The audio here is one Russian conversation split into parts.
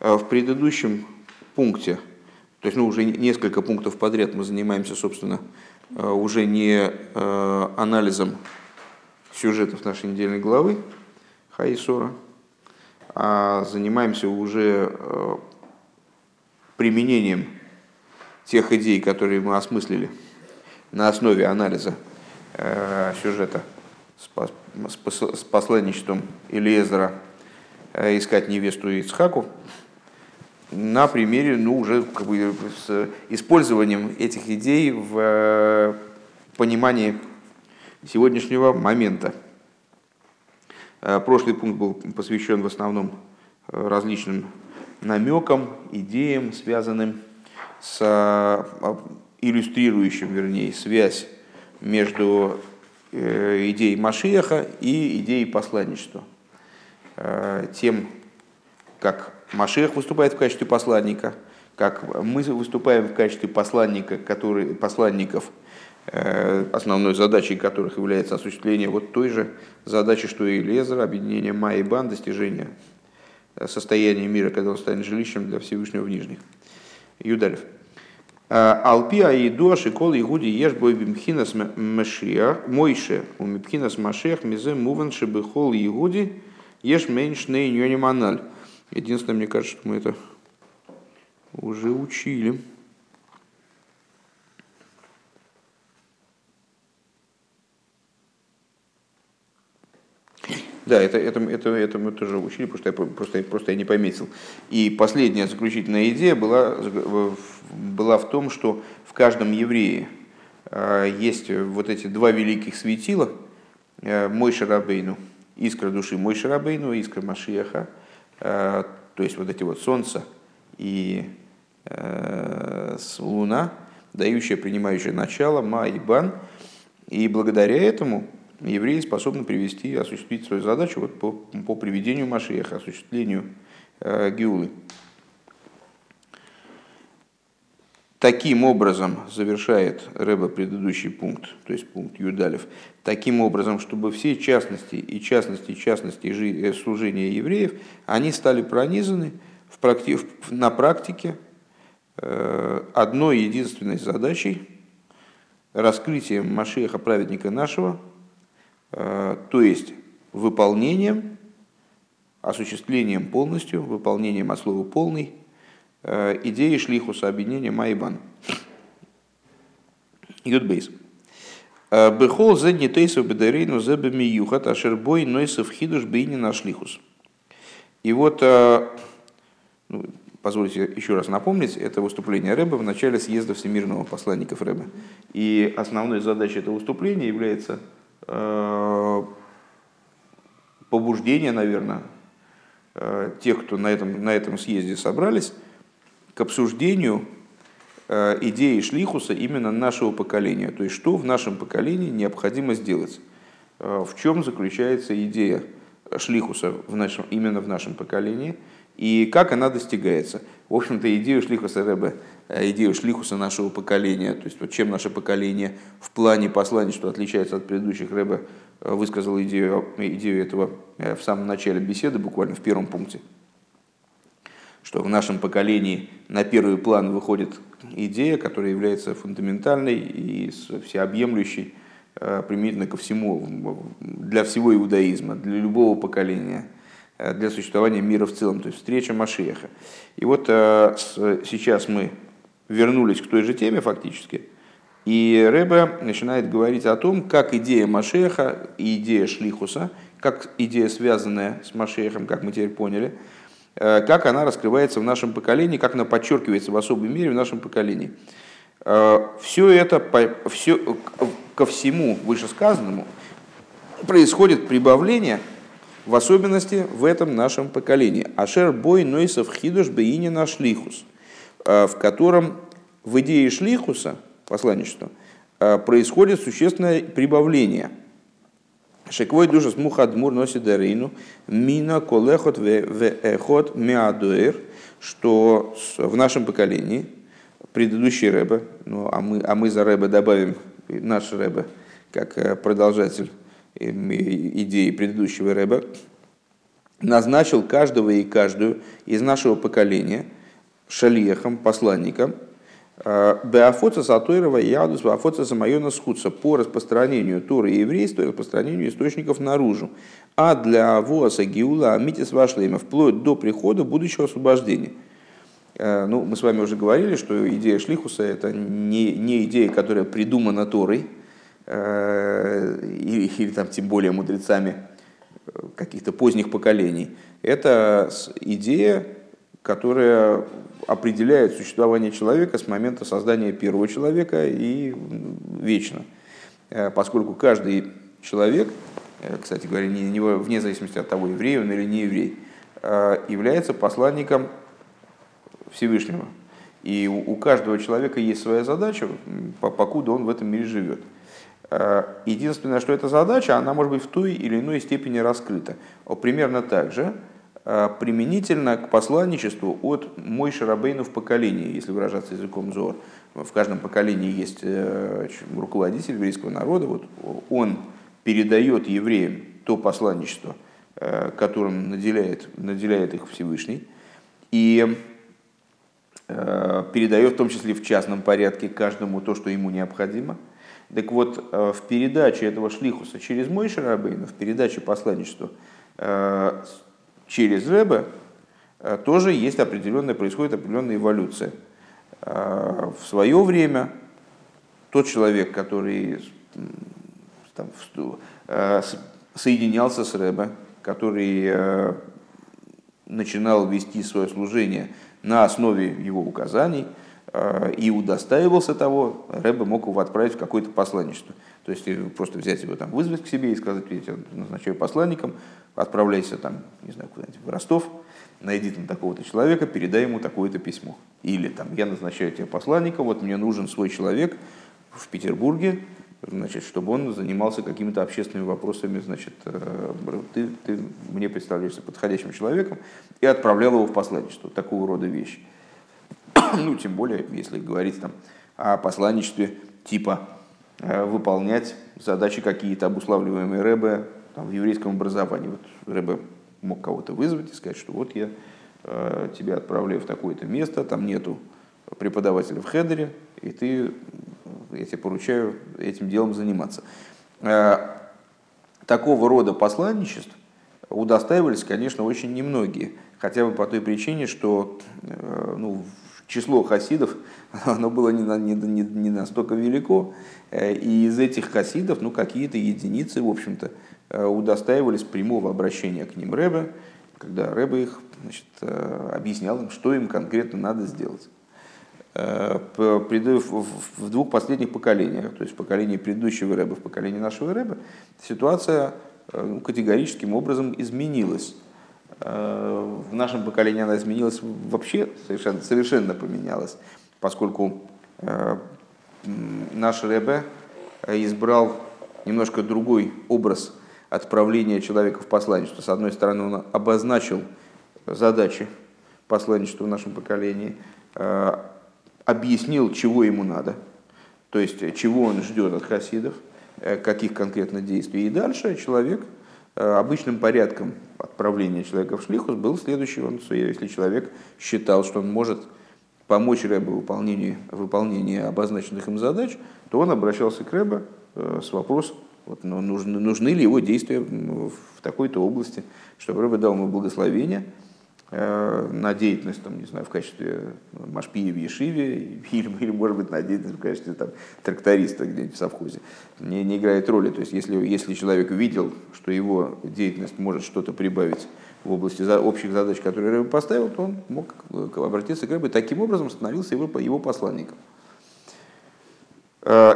В предыдущем пункте, то есть ну, уже несколько пунктов подряд мы занимаемся, собственно, уже не анализом сюжетов нашей недельной главы Хаисора, а занимаемся уже применением тех идей, которые мы осмыслили на основе анализа э, сюжета с, посланничеством Илиезера э, искать невесту Ицхаку, на примере ну, уже как бы, с использованием этих идей в э, понимании сегодняшнего момента. Э, прошлый пункт был посвящен в основном э, различным намекам, идеям, связанным с иллюстрирующим, вернее, связь между идеей Машиеха и идеей посланничества. Тем, как Машех выступает в качестве посланника, как мы выступаем в качестве посланника, который, посланников, э, основной задачей которых является осуществление вот той же задачи, что и Лезер, объединение Майбан, достижение состояние мира, когда он станет жилищем для Всевышнего в Нижних. Юдалев. Алпи аиду ашикол игуди еш бой бимхинас машиах, мойше у мипхинас машиах мизе муван шебехол игуди еш меньш ней маналь. Единственное, мне кажется, что мы это уже учили. Да, это, это, это, это мы тоже учили, просто я, просто, просто я не пометил. И последняя заключительная идея была, была в том, что в каждом еврее а, есть вот эти два великих светила, э, мой Шарабейну, искра души мой Шарабейну, искра Машиаха, то есть вот эти вот солнце и э, луна, дающая, принимающая начало, ма и бан. И благодаря этому евреи способны привести, осуществить свою задачу вот по, по приведению Машеха, осуществлению э, Геулы. Таким образом завершает Рэба предыдущий пункт, то есть пункт Юдалев, таким образом, чтобы все частности и частности, частности э, служения евреев, они стали пронизаны в практи... на практике э, одной единственной задачей, раскрытием Машеха, праведника нашего, Э, то есть выполнением, осуществлением полностью, выполнением от слова полный, идеи шлихуса объединения Майбан. Юдбейс. Э, Бехол зе не тейсов бедерейну зе бемиюхат ашербой нойсов хидуш бейни на шлихус. И вот, ну, позвольте еще раз напомнить, это выступление Рэба в начале съезда всемирного посланников Рэба. И основной задачей этого выступления является Э, побуждение, наверное, э, тех, кто на этом, на этом съезде собрались, к обсуждению э, идеи шлихуса именно нашего поколения. То есть, что в нашем поколении необходимо сделать. В чем заключается идея шлихуса в нашем, именно в нашем поколении и как она достигается. В общем-то, идею шлихуса Э, идею шлихуса нашего поколения, то есть вот чем наше поколение в плане послания, что отличается от предыдущих, Рэбе э, высказал идею, идею этого э, в самом начале беседы, буквально в первом пункте, что в нашем поколении на первый план выходит идея, которая является фундаментальной и всеобъемлющей применительно ко всему, для всего иудаизма, для любого поколения, для существования мира в целом, то есть встреча Машеха. И вот сейчас мы вернулись к той же теме фактически. И Рэбе начинает говорить о том, как идея Машеха и идея Шлихуса, как идея, связанная с Машехом, как мы теперь поняли, э, как она раскрывается в нашем поколении, как она подчеркивается в особой мере в нашем поколении. Э, все это, все, ко всему вышесказанному происходит прибавление, в особенности в этом нашем поколении. Ашер бой нойсов хидуш бейни наш лихус. Э, в котором в идее шлихуса, посланничества, э, происходит существенное прибавление. Шеквой душа смухадмур носит дарину, мина колехот в эхот меадуэр, что в нашем поколении предыдущий Рэбе, ну, а, мы, а мы за Рэбе добавим наш Рэбе, как э, продолжатель идеи предыдущего Рэбе, назначил каждого и каждую из нашего поколения шалехом, посланником, э, Беофоца Сатойрова Ядус, Беофоца Самайона Схудса по распространению Торы и еврейства и распространению источников наружу. А для Воаса Гиула Амитис Вашлейма вплоть до прихода будущего освобождения. Э, ну, мы с вами уже говорили, что идея Шлихуса это не, не идея, которая придумана Торой, э, или, или там тем более мудрецами каких-то поздних поколений. Это идея, которая определяет существование человека с момента создания первого человека и вечно. Э, поскольку каждый человек, э, кстати говоря, не, не, вне зависимости от того, еврей он или не еврей, э, является посланником Всевышнего. И у, каждого человека есть своя задача, покуда он в этом мире живет. Единственное, что эта задача, она может быть в той или иной степени раскрыта. Примерно так же применительно к посланничеству от Мой Шарабейну в поколении, если выражаться языком Зор. В каждом поколении есть э, руководитель еврейского народа, вот он передает евреям то посланничество, которым наделяет, наделяет их Всевышний, и передает в том числе в частном порядке каждому то, что ему необходимо – так вот, э, в передаче этого шлихуса через мой Шарабейна, в передаче посланничества э, через Рэбе, э, тоже есть определенная, происходит определенная эволюция. В свое время тот человек, который там, соединялся с Рэбе, который начинал вести свое служение на основе его указаний – Э, и удостаивался того, Рэбе мог его отправить в какое-то посланничество. То есть просто взять его там, вызвать к себе и сказать, я назначаю посланником, отправляйся там, не знаю, куда-нибудь в Ростов, найди там такого-то человека, передай ему такое-то письмо. Или там, я назначаю тебя посланником, вот мне нужен свой человек в Петербурге, значит, чтобы он занимался какими-то общественными вопросами, значит, э, ты, ты мне представляешься подходящим человеком, и отправлял его в посланничество, такого рода вещи. ну, тем более, если говорить там о посланничестве типа э, выполнять задачи какие-то обуславливаемые Рэбе там, в еврейском образовании. Вот Рэбе мог кого-то вызвать и сказать, что вот я э, тебя отправляю в такое-то место, там нету преподавателя в хедере, и ты, я тебе поручаю этим делом заниматься. Э, такого рода посланничеств удостаивались, конечно, очень немногие, хотя бы по той причине, что э, ну, число хасидов, оно было не, не, не, не настолько велико, э, и из этих хасидов, ну, какие-то единицы, в общем-то, э, удостаивались прямого обращения к ним Рэбе, когда Рэбе их значит, э, объяснял им, что им конкретно надо сделать. В двух последних поколениях, то есть в поколении предыдущего Рэба, в поколении нашего Рэба, ситуация ну, категорическим образом изменилась. Э, в нашем поколении она изменилась вообще, совершенно, совершенно поменялась, поскольку э, наш Ребе избрал немножко другой образ отправления человека в посланничество. С одной стороны, он обозначил задачи посланничества в нашем поколении, э, объяснил, чего ему надо, то есть чего он ждет от хасидов, каких конкретно действий. И дальше человек – Э, обычным порядком отправления человека в шлихус был следующий. Он, если человек считал, что он может помочь Рэбе в выполнении, выполнении обозначенных им задач, то он обращался к Рэбе э, с вопросом, вот, ну, нужны, нужны ли его действия в такой-то области, чтобы Рэбе дал ему благословение – Э, на деятельность, там, не знаю, в качестве Машпии в Ешиве, или, или, может быть, на деятельность в качестве там, тракториста где-нибудь в совхозе, не, не играет роли. То есть, если, если человек видел, что его деятельность может что-то прибавить в области за, общих задач, которые Рэбе поставил, то он мог обратиться к Рэбе, таким образом становился его, его посланником. Э,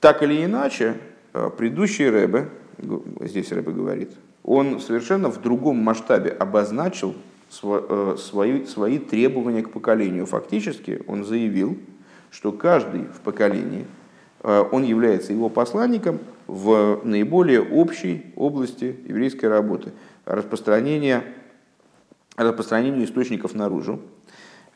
так или иначе, э, предыдущий Рэбе, здесь Рэбе говорит, он совершенно в другом масштабе обозначил Э, свои, свои требования к поколению. Фактически он заявил, что каждый в поколении, э, он является его посланником в наиболее общей области еврейской работы. Распространение, распространению источников наружу,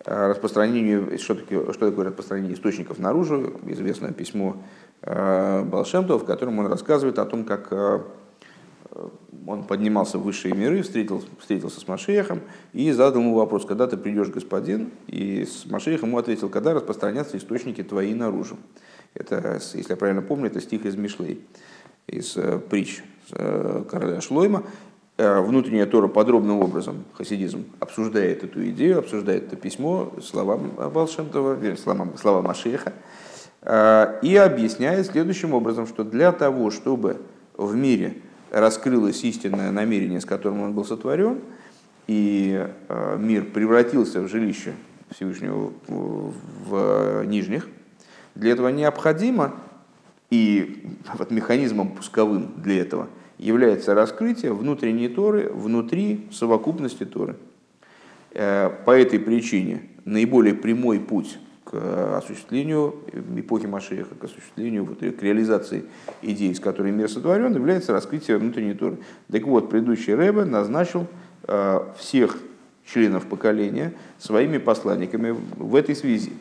э, распространению, что такое, что такое распространение источников наружу, известное письмо Балшемтова, в котором он рассказывает о том, как он поднимался в высшие миры, встретился, встретился с Машехом и задал ему вопрос, когда ты придешь, господин? И с ему ответил, когда распространятся источники твои наружу. Это, если я правильно помню, это стих из Мишлей, из э, притч э, короля Шлойма. Э, внутренняя Тора подробным образом, хасидизм, обсуждает эту идею, обсуждает это письмо, слова Балшемтова, слова, слова Машеха, и объясняет следующим образом, что для того, чтобы в мире раскрылось истинное намерение, с которым он был сотворен, и э, мир превратился в жилище Всевышнего в нижних, для этого необходимо, и вот механизмом пусковым для этого является раскрытие внутренней Торы внутри совокупности Торы. Э, по этой причине наиболее прямой путь к осуществлению эпохи Машеха, к осуществлению, вот, к реализации идей, с которой мир сотворен, является раскрытие внутренней Торы. Так вот, предыдущий Рэбе назначил э, всех членов поколения своими посланниками в этой связи.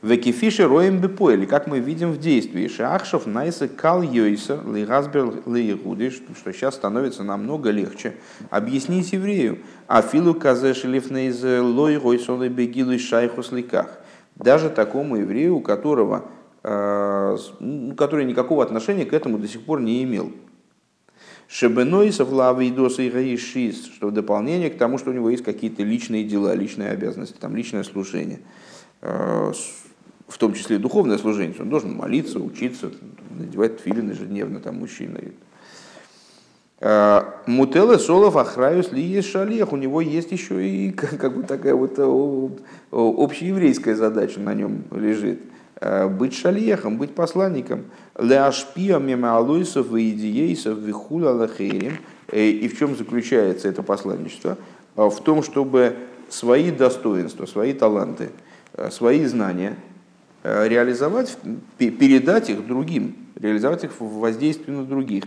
Векифиши роем бепоэли, как мы видим в действии. Шахшов найса кал йойса лигазбер лиегуды, что сейчас становится намного легче объяснить еврею. А филу казеш лифнейз лой ройсон и бегилу шайхус ликах. Даже такому еврею, у которого, э, который никакого отношения к этому до сих пор не имел. Шебенойсов лавы и доса и гаишис, что в дополнение к тому, что у него есть какие-то личные дела, личные обязанности, там личное служение э, в том числе духовное служение, он должен молиться, учиться, надевать филин ежедневно, там мужчина. А, Мутеле Солов Ахраюс ли есть шалех, у него есть еще и как бы такая вот общееврейская задача на нем лежит. А, быть шалехом, быть посланником. Ляшпия мимо алойсов и идиейсов вихула лахерим. Э, и в чем заключается это посланничество? А, в том, чтобы свои достоинства, свои таланты, свои знания – Э, реализовать, передать их другим, реализовать их в воздействии на других.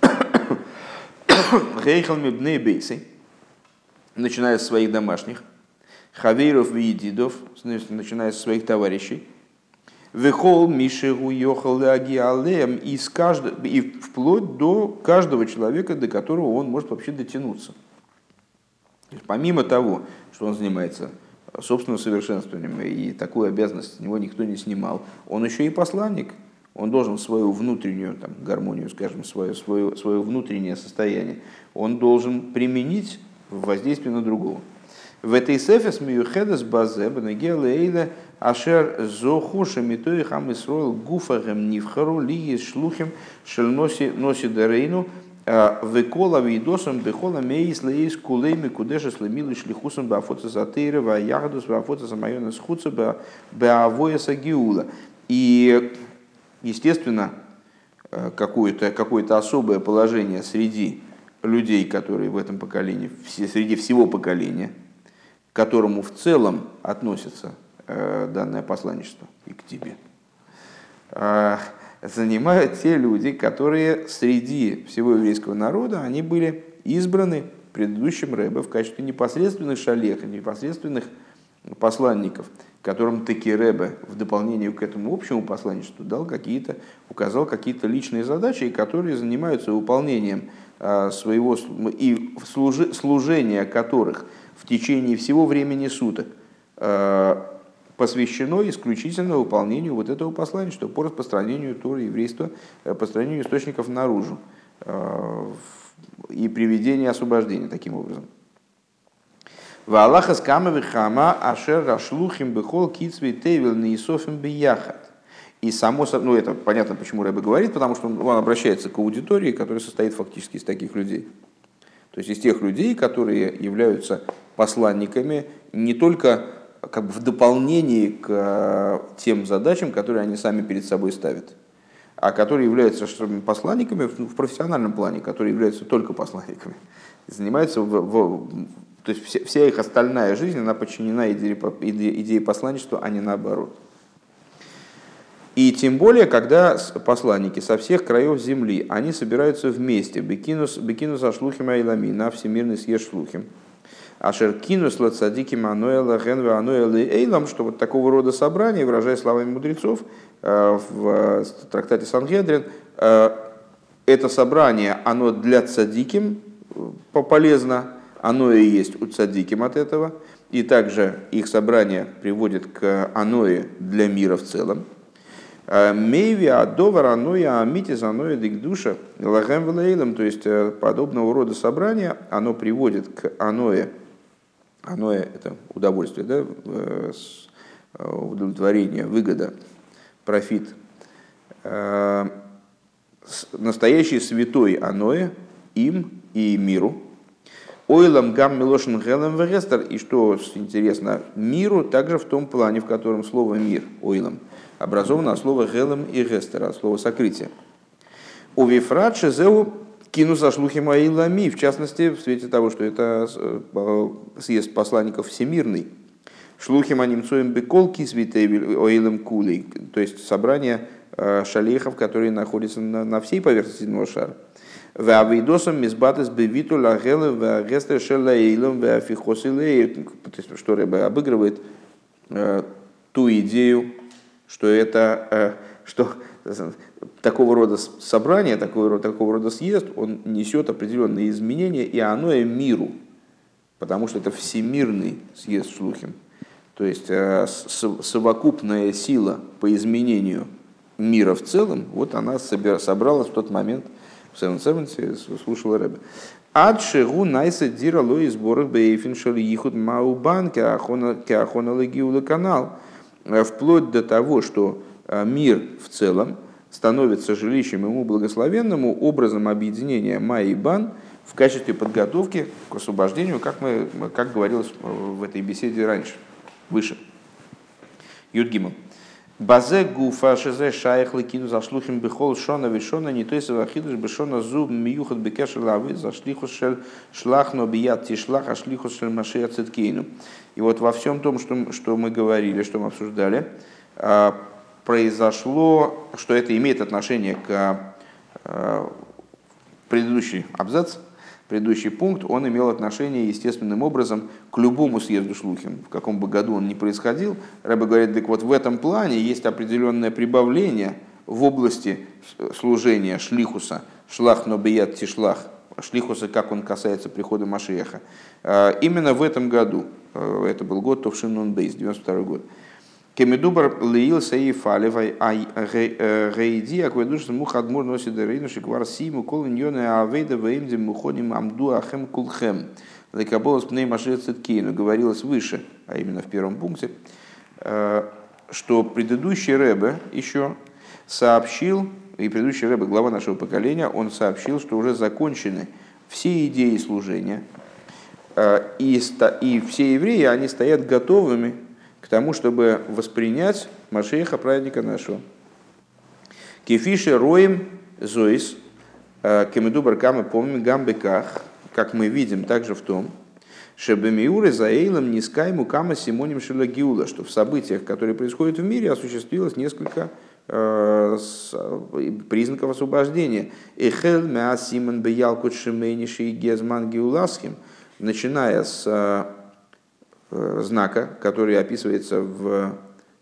Гейхалми бней начиная с своих домашних, хавейров и едидов, начиная с своих товарищей, Вехол Мишеру Йохал и, и вплоть до каждого человека, до которого он может вообще дотянуться. Помимо того, что он занимается собственным совершенствованием, и такую обязанность с него никто не снимал. Он еще и посланник, он должен свою внутреннюю там, гармонию, скажем, свое, свое, свое внутреннее состояние, он должен применить в воздействии на другого. В этой сефес миюхедес базе бенегел эйда ашер зоху шамитой хам исроил гуфахем нивхару лиги шлухим шельноси носи дарейну Векола вейдосом бехола мейс лейс кулейми кудеша слемилы шлихусом бафоца затейра ва ягдус бафоца самайона схуца баавоя сагиула. И, естественно, э, какое-то какое особое положение среди людей, которые в этом поколении, среди всего поколения, к которому в целом относится э, данное посланничество и к тебе занимают те люди, которые среди всего еврейского народа, они были избраны предыдущим Рэбе в качестве непосредственных шалехов, непосредственных посланников, которым таки Рэбе в дополнение к этому общему посланничеству дал какие-то, указал какие-то личные задачи, которые занимаются выполнением а, своего и служения которых в течение всего времени суток а, посвящено исключительно выполнению вот этого послания, что по распространению Торы еврейства, э, по распространению источников наружу э, и приведению освобождения таким образом. В Аллаха скама хама ашер рашлухим бехол кицви тевил неисофим бияхат. И само ну это понятно, почему Рэбе говорит, потому что он обращается к аудитории, которая состоит фактически из таких людей. То есть из тех людей, которые являются посланниками не только как бы в дополнении к э, тем задачам, которые они сами перед собой ставят, а которые являются посланниками в профессиональном плане, которые являются только посланниками, занимаются в, в, то есть вся, вся их остальная жизнь, она подчинена идее, идее посланничества, а не наоборот. И тем более, когда посланники со всех краев земли, они собираются вместе, бекинус, бекинус ашлухим айлами, на всемирный съезд шлухим, Ашер кинус лацадики мануэла генве ануэла эйлам, что вот такого рода собрания, выражая словами мудрецов, э, в трактате Сангедрин, э, это собрание, оно для цадиким полезно, оно и есть у цадиким от этого, и также их собрание приводит к аное для мира в целом. Мейви адовар аноя амитис аноя дикдуша лагем то есть подобного рода собрание, оно приводит к аное, аное это удовольствие, да, удовлетворение, выгода, профит, настоящий святой аное им и миру, Ойлам гам милошин гелем вегестер. И что интересно, миру также в том плане, в котором слово мир, ойлам, образовано от слова гелем и гестер, от слова сокрытие. У вифрат шезеу кину со шлухим аилами, в частности, в свете того, что это э, съезд посланников всемирный. Шлухим анимцоем беколки свитей оилем кулей, то есть собрание э, шалехов, которые находятся на, всей поверхности земного шара. Вавидосом мизбатес бевиту лагелы вагестер шелаилом вафихосилей. Что Рэбе обыгрывает э, ту идею, что это что такого рода собрание, такого, такого рода съезд, он несет определенные изменения, и оно и миру, потому что это всемирный съезд шлухим. То есть э, совокупная сила по изменению мира в целом, вот она собралась в тот момент – в Seven Seventy слушала Рэбе. Адши гу найса дира ло сборах бейфин шел ихуд маубан кеахона легиула канал. Э, вплоть до того, что мир в целом становится жилищем ему благословенному образом объединения Майбан в качестве подготовки к освобождению, как, мы, как говорилось в этой беседе раньше, выше. Юдгимом. Базе гуфа шезе шайх лекину зашлухим бихол шона вишона не то есть вахидыш бешона зуб миюхат бекеш лавы зашлиху шель шлахно бият тишлах а шлиху шель машия циткейну. И вот во всем том, что, что мы говорили, что мы обсуждали, а, произошло, что это имеет отношение к а, предыдущий абзац, предыдущий пункт, он имел отношение естественным образом к любому съезду шлухим, в каком бы году он ни происходил. Рэбе говорит, так вот в этом плане есть определенное прибавление в области служения шлихуса, шлах но бият тишлах, шлихуса, как он касается прихода Машеха. А, именно в этом году, э, это был год Товшин Нун Бейс, 92 год, Кемедубар леил сей фалевай ай гейди акведуш мух адмур носит дерейну шиквар симу кол ньоне авейда веймди муходим амду ахем кулхем. Лекаболос пней машир циткейну говорилось выше, а именно в первом пункте, э, что предыдущий Рэбе еще сообщил, и предыдущий Рэбе, глава нашего поколения, он сообщил, что уже закончены все идеи служения, э, и, и все евреи, они стоят готовыми тому, чтобы воспринять Машеха, праведника нашего. Кефиши роем зоис, э, кемедубар камы помним гамбеках, как мы видим также в том, Шебемиуры за Эйлом Нискайму Кама Симоним Шилагиула, что в событиях, которые происходят в мире, осуществилось несколько э, признаков освобождения. Эхел Мя Симон Беялкут Шемейниши Гезман Геуласхим, начиная с э, Э, знака, который описывается в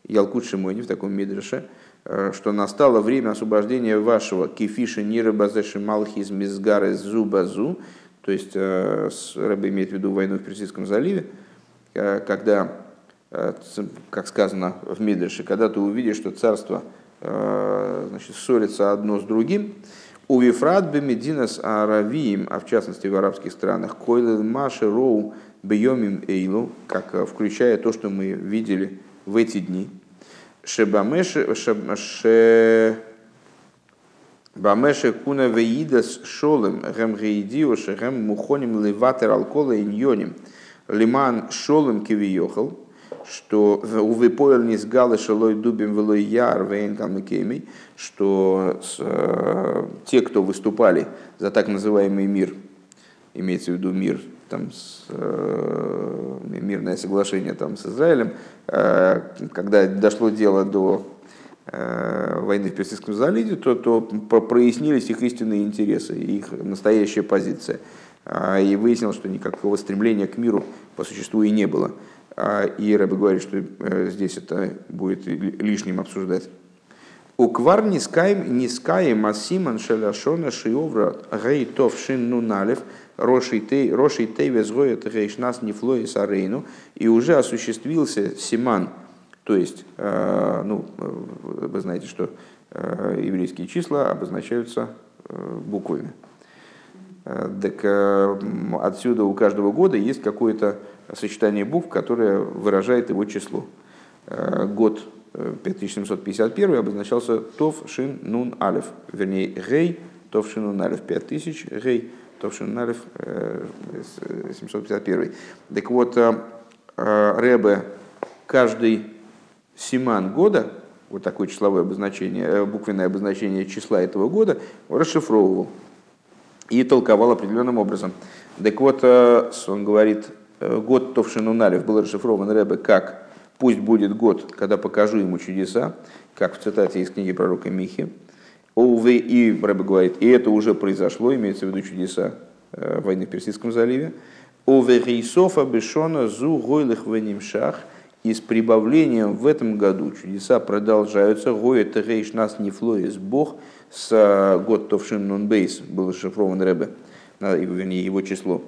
Ялкут Шимоне, в таком мидрше, э, что настало время освобождения вашего кефиша нира базеши малхиз мизгары зубазу, то есть э, Рэбе имеет в виду войну в Персидском заливе, когда, как сказано в Мидрше, когда ты увидишь, что царство значит, ссорится одно с другим, у Вифрат Бемединас Аравиим, а в частности в арабских странах, Койлен Маши Роу Бьемим Эйлу, как э, включая то, что мы видели в эти дни. Шебамеше куна веидас шолем гем гейдио шегем мухоним леватер алкола иньоним лиман шолем кивиохал, что увы поел не сгалы шалой дубим велой яр вейн кемей, что э, те, кто выступали за так называемый мир, имеется в виду мир там, с, э, мирное соглашение там, с Израилем, э, когда дошло дело до э, войны в Персидском заливе, то, то прояснились их истинные интересы, их настоящая позиция. Э, и выяснилось, что никакого стремления к миру по существу и не было. Э, и Рэбе говорит, что э, здесь это будет лишним обсуждать. Уквар нискаем нискаем асиман шеляшона шиовра гейтов шин нуналев рошей тей везгоет гейшнас нефлоис арейну и уже осуществился симан, то есть, э, ну, вы знаете, что э, еврейские числа обозначаются э, буквами. Так отсюда у каждого года есть какое-то сочетание букв, которое выражает его число. Год 5751 обозначался Тов Шин Нун Алев, вернее Гей Тов Шин Нун Алев, 5000 Гей Тов Шин Нун Алев 751. Так вот, э, э, Ребе каждый симан года, вот такое числовое обозначение, э, буквенное обозначение числа этого года, расшифровывал и толковал определенным образом. Так вот, он говорит, год Товшинуналев был расшифрован Ребе как Пусть будет год, когда покажу ему чудеса, как в цитате из книги пророка Михи. Увы, и Рэбе говорит, и это уже произошло, имеется в виду чудеса э, войны в Персидском заливе. Увы, рейсофа бешона зу гойлых венимшах. И с прибавлением в этом году чудеса продолжаются. Гоет рейш нас не флоис бог. С э, год товшин нон бейс был расшифрован Рэбе, вернее его число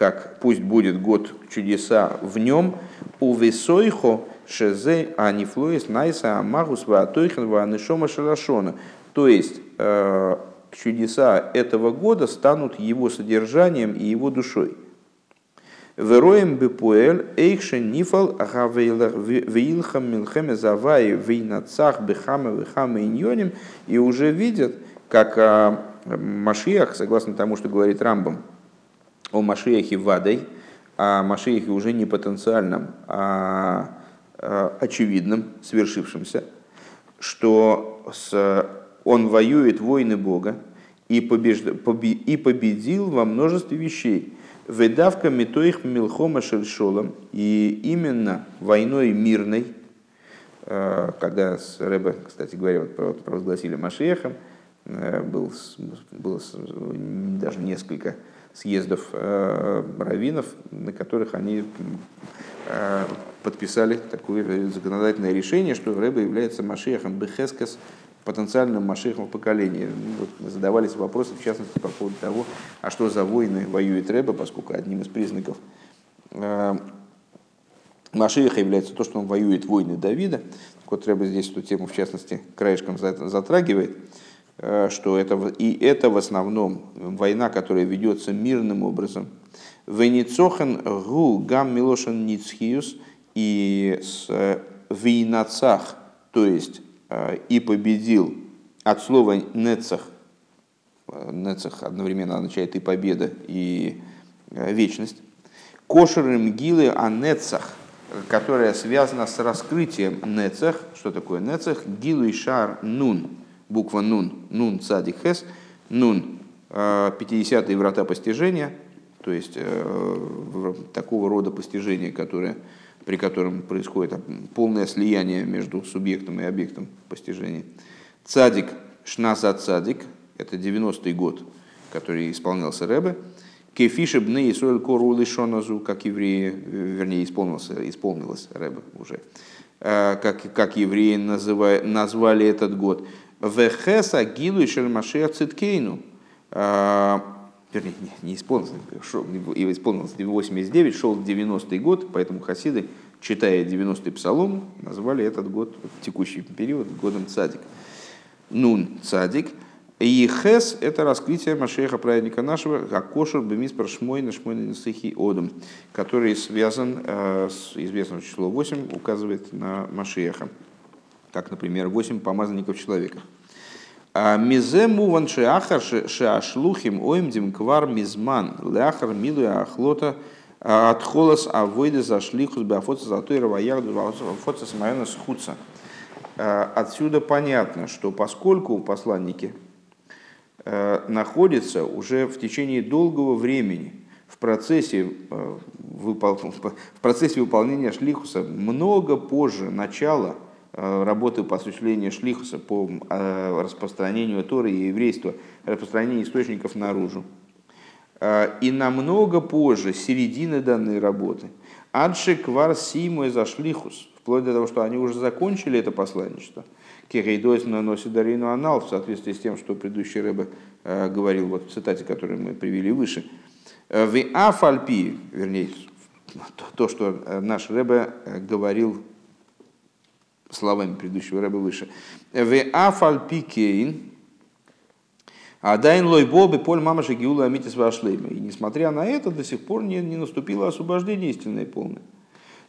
как пусть будет год чудеса в нем, у весойхо шезе анифлоис найса амагус ваатойхан ваанышома шалашона. То есть э, чудеса этого года станут его содержанием и его душой. Вероем бепуэль эйхшен нифал веилхам милхеме завай вейнацах бехаме вехаме иньоним и уже видят, как э, Машиах, согласно тому, что говорит Рамбам, о Машиахе Вадой, о Машиахе уже не потенциальном, а, а очевидном, свершившемся, что с, он воюет войны Бога и, побежд, побе, и победил во множестве вещей. Ведавка метоих милхома шельшолом, и именно войной мирной, э, когда с Рэбе, кстати говоря, вот провозгласили Машехом, э, был, было даже несколько съездов э, раввинов, на которых они подписали такое законодательное решение, что Рэба является Машехом Бехескес, потенциальным Машехом в поколении. Ну, вот задавались вопросы, в частности, по поводу того, а что за войны воюет Рэба, поскольку одним из признаков э, является то, что он воюет войны Давида. Вот, Рэба здесь эту тему, в частности, краешком затрагивает. Э, что это, и это в основном война, которая ведется мирным образом. Венецохен гу гам милошен ницхиус и с э, вейнацах, то есть и победил от слова нецах, нецах одновременно означает и победа, и вечность. Кошерым гилы о нецах, которая связана с раскрытием нецах. Что такое нецах? Гилу и шар нун буква Нун, Нун Цадик Хес, Нун, 50-е врата постижения, то есть э, такого рода постижения, которое, при котором происходит полное слияние между субъектом и объектом постижения. Цадик, Шнаса Цадик, это 90-й год, который исполнялся Рэбе. Кефише бны Исуэль кору лишоназу, как евреи, вернее, исполнился, исполнилось Рэбе уже, э, как, как евреи называли, назвали этот год. Вехеса гилу и Машех Циткейну. Вернее, не, не исполнился, шел, исполнилось 89, шел 90-й год, поэтому хасиды, читая 90-й псалом, назвали этот год, текущий период, годом цадик. Нун цадик. И хес – это раскрытие Машеха, праведника нашего, как кошер бемис прошмой на шмой на одом, который связан э, с известным числом 8, указывает на Машеха как, например, восемь помазанников человека. А мизе муван шеахар шеашлухим оимдим квар мизман ляхар милу ахлота а отхолос авойды зашлихус беафоца золотой раваярду беафоца самайона схуца. А отсюда понятно, что поскольку посланники находятся уже в течение долгого времени в процессе, в процессе выполнения шлихуса много позже начала работы по осуществлению шлихуса, по э, распространению Торы и еврейства, распространению источников наружу. Э, и намного позже, середины данной работы, Адши квар симой за шлихус, вплоть до того, что они уже закончили это посланничество. Кирейдойс наносит Дарину Анал в соответствии с тем, что предыдущий Рэбе говорил вот в цитате, которую мы привели выше. В Афальпи, вернее, то, что наш Рэбе говорил словами предыдущего Рэбе выше. В Афальпи Кейн, а дайн лой бобы поль мамаша гиула амитис вашлейма. И несмотря на это, до сих пор не, не наступило освобождение истинное полное.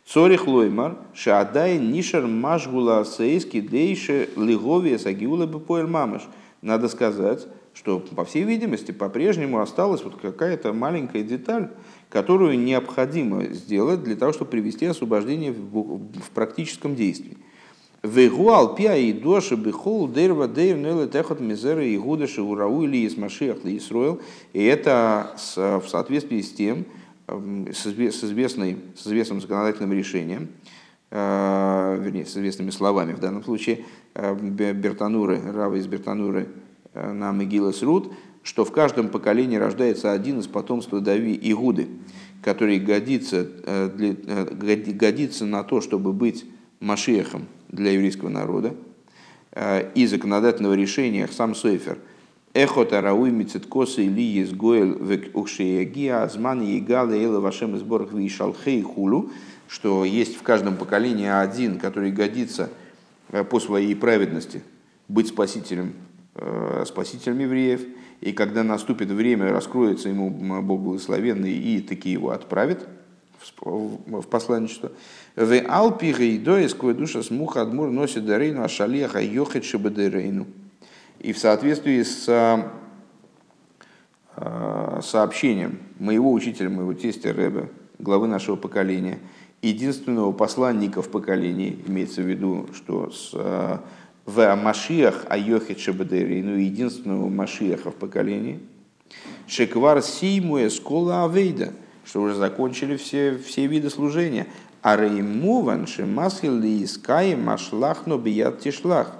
Цорих лоймар, шаадай нишер машгула сейски дейше лиговия сагиула бы поэль мамаш. Надо сказать, что, по всей видимости, по-прежнему осталась вот какая-то маленькая деталь, которую необходимо сделать для того, чтобы привести освобождение в, в практическом действии. Вегуал пиа и доши бихол дерва дейр неле техот мизера и гудаши урау или из машиах ли Исроил. И это в соответствии с тем, с, известной, с известным законодательным решением, э, вернее, с известными словами в данном случае, э, Бертануры, Рава из Бертануры э, на Мегилас Рут, что в каждом поколении рождается один из потомства Дави Игуды, который годится, для, годится на то, чтобы быть Машехом для еврейского народа и законодательного решения сам Сойфер – Эхот арауи мицеткоса или езгоэл век укшеягия азман егала эла вашем сборах вишалхей хулу, что есть в каждом поколении один, который годится э, по своей праведности быть спасителем, э, спасителем евреев, и когда наступит время, раскроется ему Бог благословенный и таки его отправит в посланничество. В Алпиге и доисквая душа смуха адмур носит дарейну ашалеха йохет шебедерейну. И в соответствии с э, сообщением моего учителя, моего тестя Рэбе, главы нашего поколения, единственного посланника в поколении, имеется в виду, что с э, в Машиах Айохет Шабадери, ну единственного Машиаха в поколении, Шеквар Симуэ Скола Авейда, что уже закончили все, все виды служения. А Реймуван Шемасхил Искай Машлахно Бият Тишлах.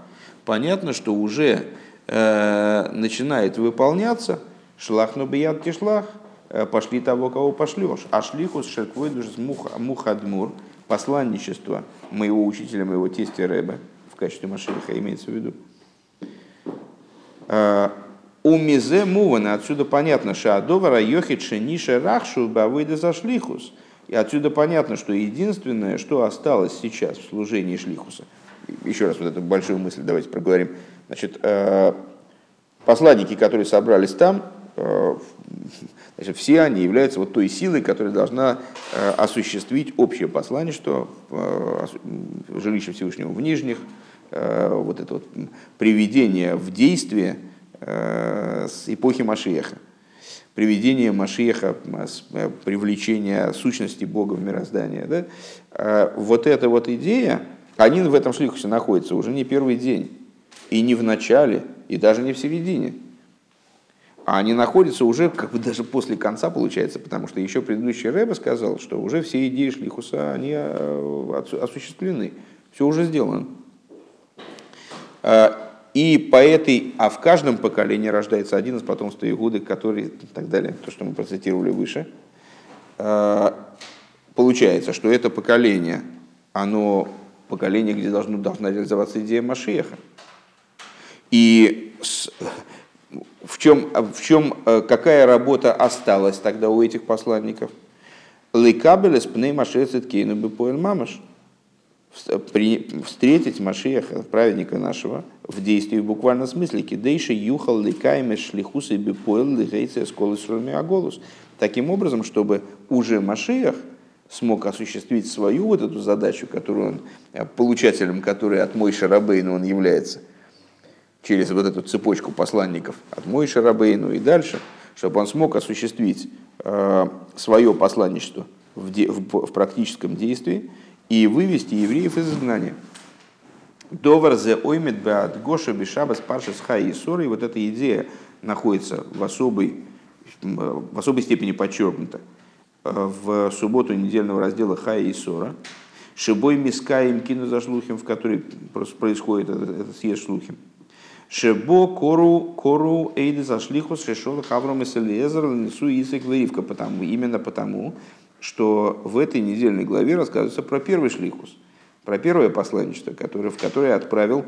Понятно, что уже Э, начинает выполняться, шлахну бияд тишлах, э, пошли того, кого пошлешь. А шлихус шерквой душес мухадмур, посланничество моего учителя, моего тестя Рэба, в качестве Машиха имеется в виду. У мизе мувана, отсюда понятно, что адовара йохит шениша рахшу бавыда за шлихус. И отсюда понятно, что единственное, что осталось сейчас в служении шлихуса, еще раз вот эту большую мысль давайте проговорим, Значит, э, посланники, которые собрались там, э, значит, все они являются вот той силой, которая должна э, осуществить общее послание, что жилище Всевышнего в Нижних, вот это вот приведение в действие с эпохи Машеха, приведение Машеха, привлечение сущности Бога в мироздание. Да? Вот эта вот идея, они в этом шлихусе находятся уже не первый день и не в начале, и даже не в середине. А они находятся уже как бы даже после конца получается, потому что еще предыдущий Рэбе сказал, что уже все идеи Шлихуса, они э, осуществлены, все уже сделано. И по этой, а в каждом поколении рождается один из потомства Игуды, который, и так далее, то, что мы процитировали выше. А, получается, что это поколение, оно поколение, где должно, должна реализоваться идея Машеха. И в чем, в чем, э, какая работа осталась тогда у этих посланников? Лейкабелес пней машецет кейну бы мамаш. Встретить Машеха, праведника нашего, в действии в буквальном смысле. Кидейши юхал ликайме шлихусы бы поел лихейция сколы аголус. Таким образом, чтобы уже Машех смог осуществить свою вот эту задачу, которую он, э, получателем которой от Мой Шарабейна он является – через вот эту цепочку посланников от Мой Шарабейну и дальше, чтобы он смог осуществить э, свое посланничество в, де, в, в практическом действии и вывести евреев из изгнания. Довар зе оймет беат гоша бешабас паршас хай и ссоры. И вот эта идея находится в особой, в особой степени подчеркнута в субботу недельного раздела Хая и Сора. Шибой мискаем кину за шлухим, в которой происходит этот, этот съезд шлухим. Шебо кору кору эйды зашлихус шешол хавром и селезер несу исик варивка. Потому, именно потому, что в этой недельной главе рассказывается про первый шлихус, про первое посланничество, которое, в которое отправил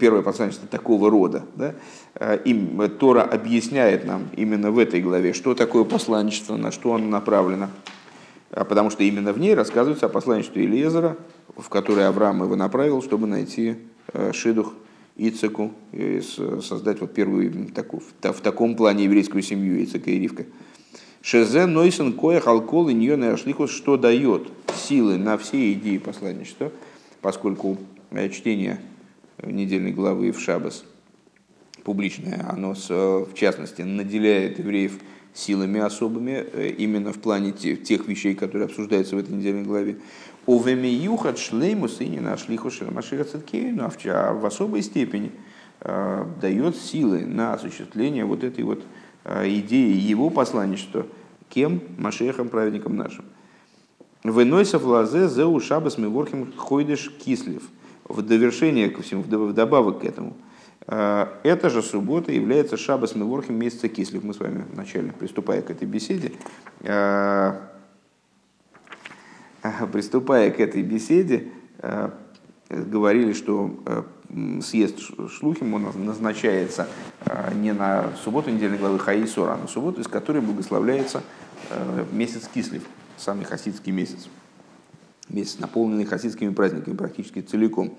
первое посланничество такого рода. Да? Им Тора объясняет нам именно в этой главе, что такое посланничество, на что оно направлено. Потому что именно в ней рассказывается о посланничестве Илиезера, в которое Авраам его направил, чтобы найти шидух Ицеку, и создать вот первую такую, в таком плане еврейскую семью Ицека и Ривка. Шезе Нойсен Коя Халкол и Ньон Ашлихус, что дает силы на все идеи посланничества, поскольку э, чтение недельной главы в Шабас публичное, оно в частности наделяет евреев силами особыми, э, именно в плане тех вещей, которые обсуждаются в этой недельной главе. Увемиюхат шлеймус и не нашли хушерамашира циткейну, а в особой степени э, дает силы на осуществление вот этой вот э, идеи его посланничества, кем? Машехом, праведником нашим. Выносов лазе зе ушабас миворхим хойдеш кислив. В довершение ко всему, вдобавок к этому. Э, эта же суббота является шабас миворхим месяца кислив. Мы с вами вначале, приступая к этой беседе, приступая к этой беседе, э, говорили, что э, съезд Шлухим он назначается э, не на субботу недельной главы Хаисора, а на субботу, из которой благословляется месяц Кислив, самый хасидский месяц. Месяц, наполненный хасидскими праздниками практически целиком.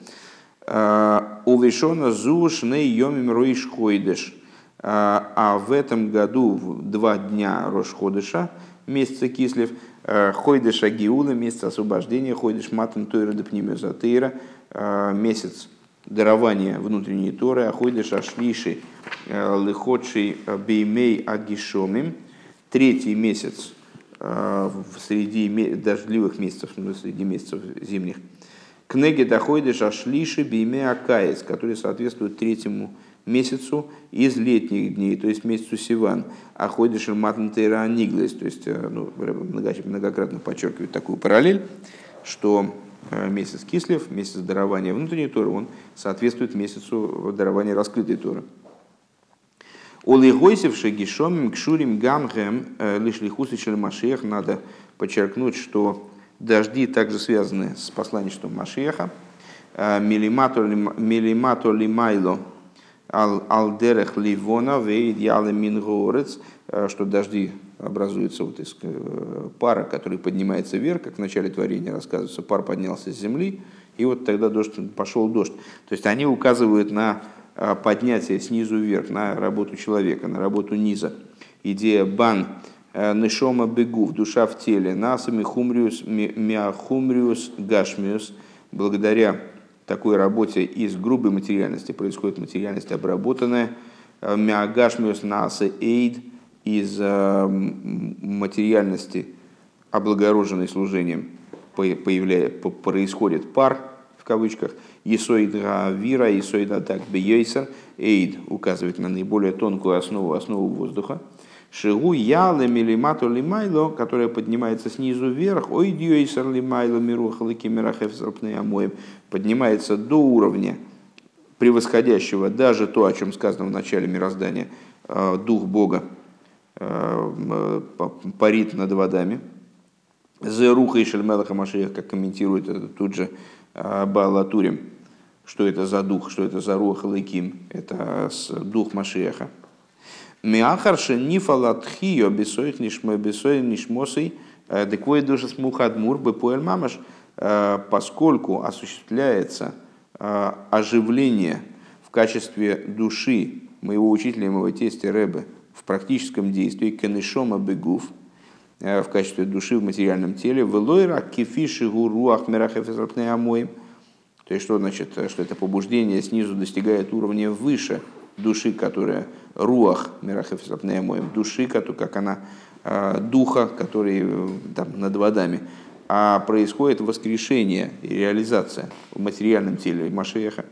Увешона зуш не йомим роиш хойдеш. А в этом году, два дня Рошходыша, месяца Кислив, Э, Хойдеш Агиула, месяц освобождения, Хойдеш Матан Тойра Депнимезатейра, э, месяц дарования внутренней Торы, а Хойдеш Ашлиши э, Лыходший Беймей Агишомим, третий месяц среди дождливых месяцев, ну, среди месяцев зимних. Кнеги доходишь Ашлиши Беймей Акаис, который соответствует третьему месяцу из летних дней, то есть месяцу Сиван, а ходишь матнтейра ниглес, то есть э, ну, многократно подчеркивает такую параллель, что э, месяц Кислев, месяц дарования внутренней Торы, он соответствует месяцу дарования раскрытой Торы. Олигойсевши гишомим кшурим гамгем э, лишь лихусичен Машех, надо подчеркнуть, что дожди также связаны с посланничеством Машеха. Милимато лимайло Алдерех Ливона Вейдьялы Мингорец, э, что дожди образуются вот из э, пара, который поднимается вверх, как в начале творения рассказывается, пар поднялся с земли, и вот тогда дождь, пошел дождь. То есть они указывают на э, поднятие снизу вверх, на работу человека, на работу низа. Идея бан, нешома бегув, душа в теле, насами хумриус, миахумриус гашмиус, благодаря такой работе из грубой материальности происходит материальность обработанная, э, миагашмиус наса эйд из э, материальности, облагороженной служением, появляя, происходит пар, в кавычках, Есоид вира, Есоид атак бейсер, эйд указывает на наиболее тонкую основу, основу воздуха, Шигу яле милимату лимайло, которая поднимается снизу вверх, ой дьюйсер лимайло мирухалыки мирахев амоем, поднимается до уровня превосходящего даже то, о чем сказано в начале мироздания, э, дух Бога парит над водами. Зеруха и Шельмелаха Машех, как комментирует это тут же э, Балатурим, что это за дух, что это за рух Лыким, это дух Машеха. Миахарша нифалатхио бесоих нишмосой деквой душа смухадмур бепуэль мамаш, поскольку осуществляется оживление в качестве души моего учителя, моего тестя Рэбе практическом действии, кенешома бегув, в качестве души в материальном теле, велойра кефиши гуруах амоим, то есть что значит, что это побуждение снизу достигает уровня выше души, которая руах мирахефисапнеемоем, души, как она, а, духа, который э, там, над водами, а происходит воскрешение и реализация в материальном теле Машеха.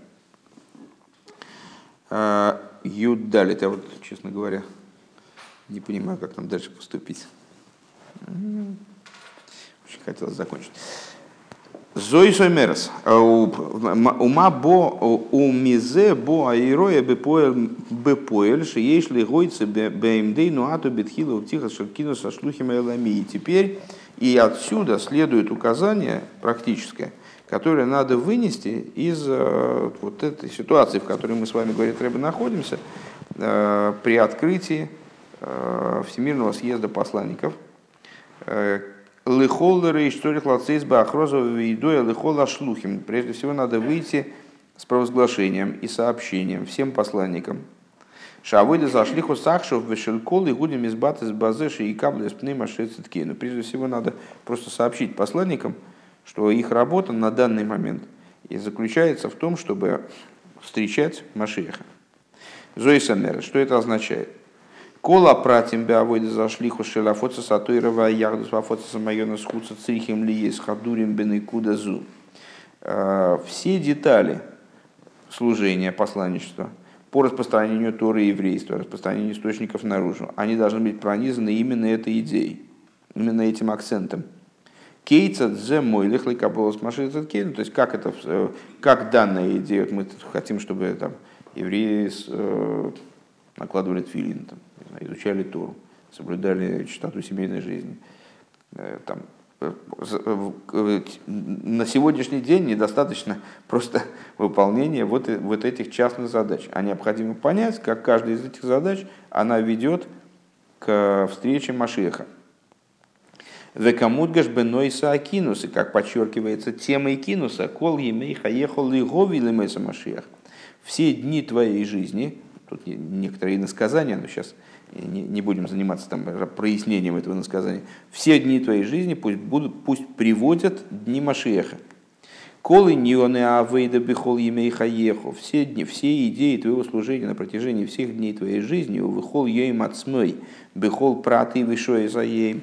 А, Юд далит, я вот, честно говоря, не понимаю, как нам дальше поступить. Очень хотелось закончить. Зой соймерс. Ума бо у мизе бо аироя бепоэль, есть ли гойцы бэмдей, ну а то бетхила у тихо шаркину со шлухими элами. И теперь И отсюда следует указание практическое, которое надо вынести из э, вот этой ситуации, в которой мы с вами, говорит Рэбе, находимся, э, при открытии э, Всемирного съезда посланников. Лыхоллеры и шторих лацейс бахрозова вейдоя лыхола шлухим. Прежде всего надо выйти с провозглашением и сообщением всем посланникам. Шавойда зашли хусахшев вешелкол и гудим из баты с базеши и кабли с пнейма Но прежде всего надо просто сообщить посланникам, что их работа на данный момент и заключается в том, чтобы встречать Машеха. Зоисамера, что это означает? Кола пратим беавойда зашли хушела фоца сатуирова ягдус вафоца самайона схуца црихим ли есть хадурим бенекуда зу. Э, все детали служения, посланничества, по распространению Торы и еврейства, распространению источников наружу, они должны быть пронизаны именно этой идеей, именно этим акцентом. Кейца дзе мой лихлый каболос машин то есть как это, э, как данная идея, вот мы хотим, чтобы там евреи э, накладывали тфилин, там, изучали Тору, соблюдали чистоту семейной жизни, э, там, на сегодняшний день недостаточно просто выполнения вот, вот этих частных задач. А необходимо понять, как каждая из этих задач, она ведет к встрече Машеха. Векамудгаш бенойса акинус, и как подчеркивается темой кинуса, кол емей хаехал и говили Машех. Все дни твоей жизни, тут некоторые иносказания, но сейчас не, не будем заниматься там прояснением этого насказания, все дни твоей жизни пусть, будут, пусть приводят дни Машеха. Колы нионы авейда бихол емей хаеху. Все, дни, все идеи твоего служения на протяжении всех дней твоей жизни, выхол ейм ацмой, бихол праты вишой заем.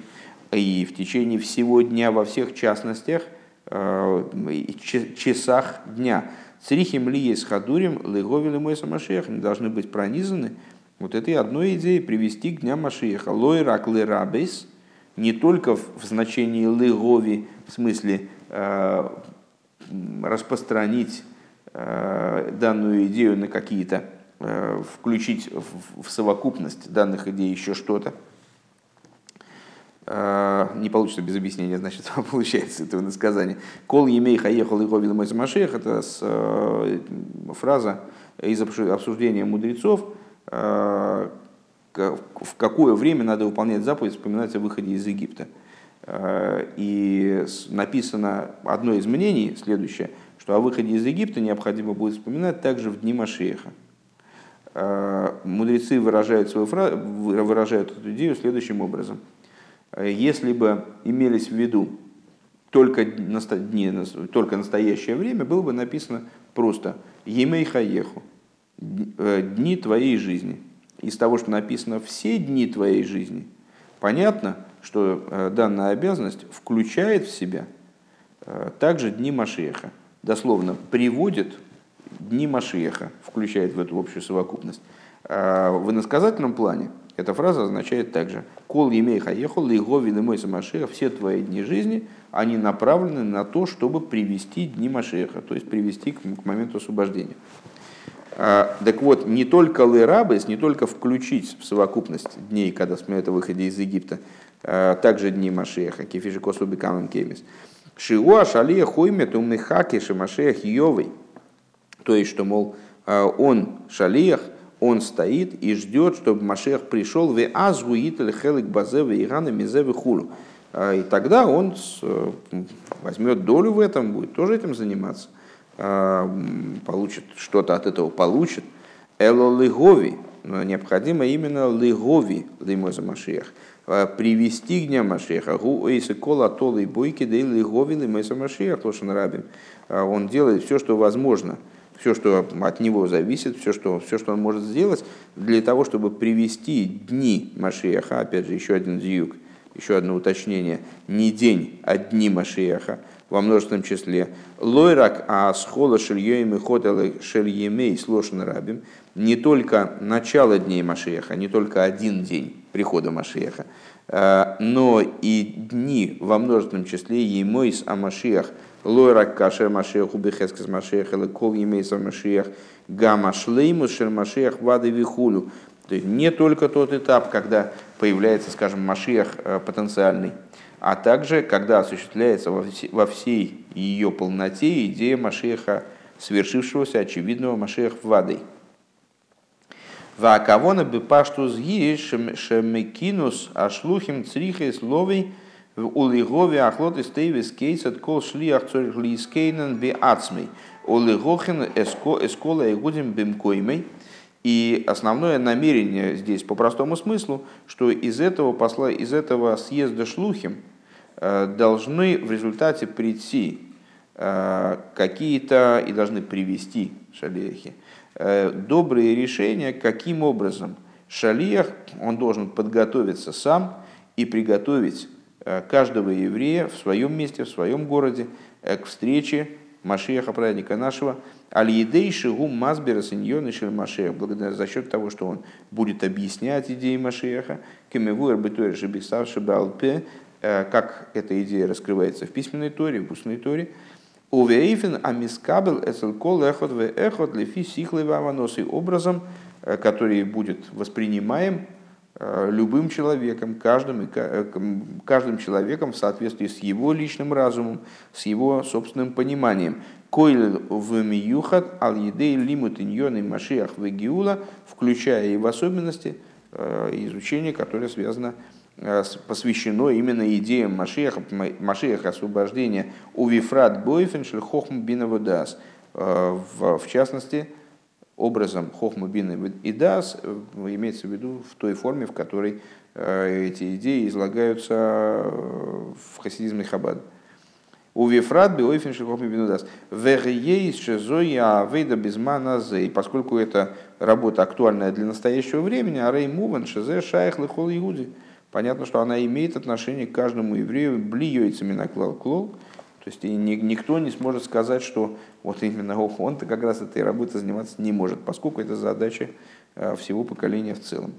И в течение всего дня во всех частностях, э, часах дня. Црихим ли есть хадурим, лыговили мой самашех, не должны быть пронизаны вот этой одной идеей привести к дням Машиеха. Лой рак рабейс, не только в значении лыгови, в смысле э, распространить э, данную идею на какие-то, э, включить в, в совокупность данных идей еще что-то, не получится без объяснения, значит, получается этого насказания. Кол емей хаехал и говил мой это с, фраза из обсуждения мудрецов, Э, в какое время надо выполнять заповедь вспоминать о выходе из Египта. Э, и написано одно из мнений, следующее, что о выходе из Египта необходимо будет вспоминать также в дни Машеха. Э, мудрецы выражают, свою фразу, выражают эту идею следующим образом. Если бы имелись в виду только, дни, только настоящее время, было бы написано просто «Емей хаеху», Э, дни твоей жизни. Из того, что написано все дни твоей жизни, понятно, что э, данная обязанность включает в себя э, также дни Машеха. Дословно приводит дни Машеха, включает в эту общую совокупность. В иносказательном плане эта фраза означает также «Кол емей хаехал и говин мой самашеха» все твои дни жизни, они направлены на то, чтобы привести дни Машеха, то есть привести к моменту освобождения. А, так вот, не только лырабес, не только включить в совокупность дней, когда смеют о выходе из Египта, а, также дни Машеха, кефиши косу бекамем кемис. Шиуа шалия хоймет умныхаки шамашех йовый. То есть, что, мол, а, он шалиях, он стоит и ждет, чтобы Машех пришел в азгу италь хелик базевы игана мизевы хулу. И тогда он возьмет долю в этом, будет тоже этим заниматься. А, получит что-то от этого получит. Эло лигови, но необходимо именно лигови лимоза Машех. А, привести к дням Машеха. Гу эйсы кола толы бойки да лигови лимоза Машех лошен рабим. А, он делает все, что возможно, все, что от него зависит, все, что, все, что он может сделать для того, чтобы привести дни Машеха, опять же, еще один зиюк, еще одно уточнение, не день, а дни Машеха – во множественном числе. Лойрак а схола шельем и хотел шельемей сложен рабим. Не только начало дней Машеха, не только один день прихода Машеха, э, но и дни во множественном числе емойс амашех, лойрак кашер машех убихескес машех, или кол емейс амашех, гамма шлеймус шер машех вады вихулю. То есть не только тот этап, когда появляется, скажем, машех э, потенциальный, а также когда осуществляется во всей ее полноте идея Машеха, свершившегося очевидного Машеха Вадой. Ваакавона бы паштус шемекинус ашлухим црихес ловей в улигове ахлот из тейвис кейсат кол шлиах цорих лискейнен би ацмей. Улигохин эскола и гудим бимкоймей. И основное намерение здесь по простому смыслу, что из этого посла, из этого съезда шлухим должны в результате прийти э, какие-то и должны привести шалехи Э, добрые решения, каким образом шалиях, он должен подготовиться сам и приготовить э, каждого еврея в своем месте, в своем городе э, к встрече Машеха, праведника нашего, Аль-Едей Шигу Мазбера Синьон Машех, благодаря за счет того, что он будет объяснять идеи Машеха, Кемеву Арбитуэр Шибисав Шибалпе, как эта идея раскрывается в письменной торе, в устной торе, Увейфен амискабел эцелкол эхот в эхот лефи сихлы ваваносы образом, э, который будет воспринимаем э, любым человеком, каждым, э, каждым человеком в соответствии с его личным разумом, с его собственным пониманием. Койл в миюхат ал едей лимут иньон и машиах вегиула, включая и в особенности изучение, которое связано с Э, посвящено именно идеям Машеха, Машеха освобождения у Вифрат Бойфен Хохм Биноводас. Э, в, в частности, образом Хохма Бина и Дас э, имеется в виду в той форме, в которой эти идеи излагаются в хасидизме Хабад. У Вифрат Бойфен Хохма Бинодас. Вегейс Шезоя Вейда Безмана И поскольку эта работа актуальная для настоящего времени, а Рей Муван Шезе Шайх Лехол Иуди понятно, что она имеет отношение к каждому еврею, блиёйцами на клал клол. То есть никто не сможет сказать, что вот именно он-то как раз этой работой заниматься не может, поскольку это задача э, всего поколения в целом.